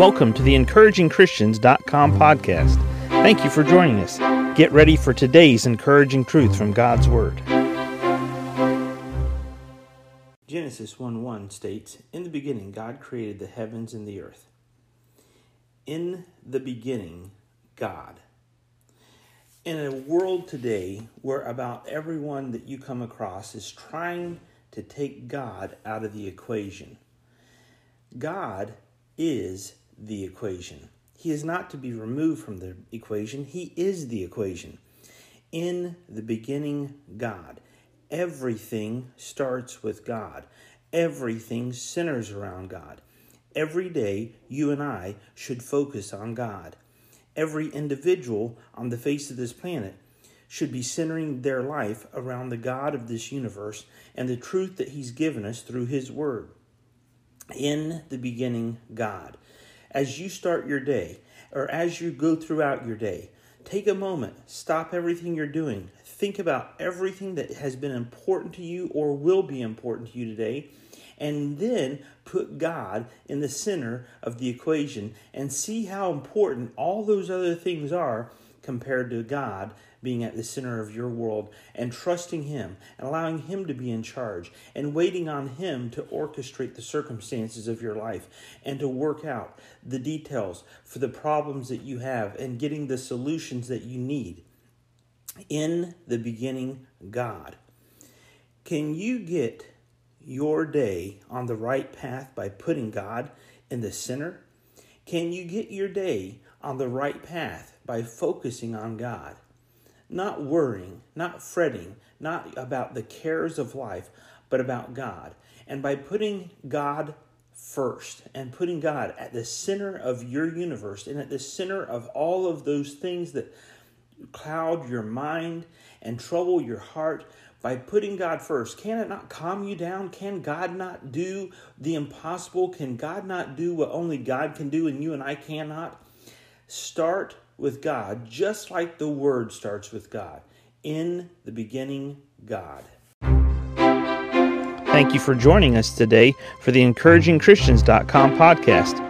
Welcome to the encouragingchristians.com podcast. Thank you for joining us. Get ready for today's encouraging truth from God's Word. Genesis 1 1 states, In the beginning, God created the heavens and the earth. In the beginning, God. In a world today where about everyone that you come across is trying to take God out of the equation, God is the equation. He is not to be removed from the equation, He is the equation. In the beginning, God. Everything starts with God, everything centers around God. Every day, you and I should focus on God. Every individual on the face of this planet should be centering their life around the God of this universe and the truth that He's given us through His Word. In the beginning, God as you start your day or as you go throughout your day, take a moment, stop everything you're doing, think about everything that has been important to you or will be important to you today, and then put God in the center of the equation and see how important all those other things are compared to God being at the center of your world and trusting Him and allowing Him to be in charge and waiting on Him to orchestrate the circumstances of your life and to work out the details for the problems that you have and getting the solutions that you need. In the beginning, God. Can you get your day on the right path by putting God in the center? Can you get your day on the right path by focusing on God? not worrying, not fretting, not about the cares of life, but about God. And by putting God first and putting God at the center of your universe and at the center of all of those things that cloud your mind and trouble your heart, by putting God first, can it not calm you down? Can God not do the impossible? Can God not do what only God can do and you and I cannot? Start with God, just like the Word starts with God. In the beginning, God. Thank you for joining us today for the encouragingchristians.com podcast.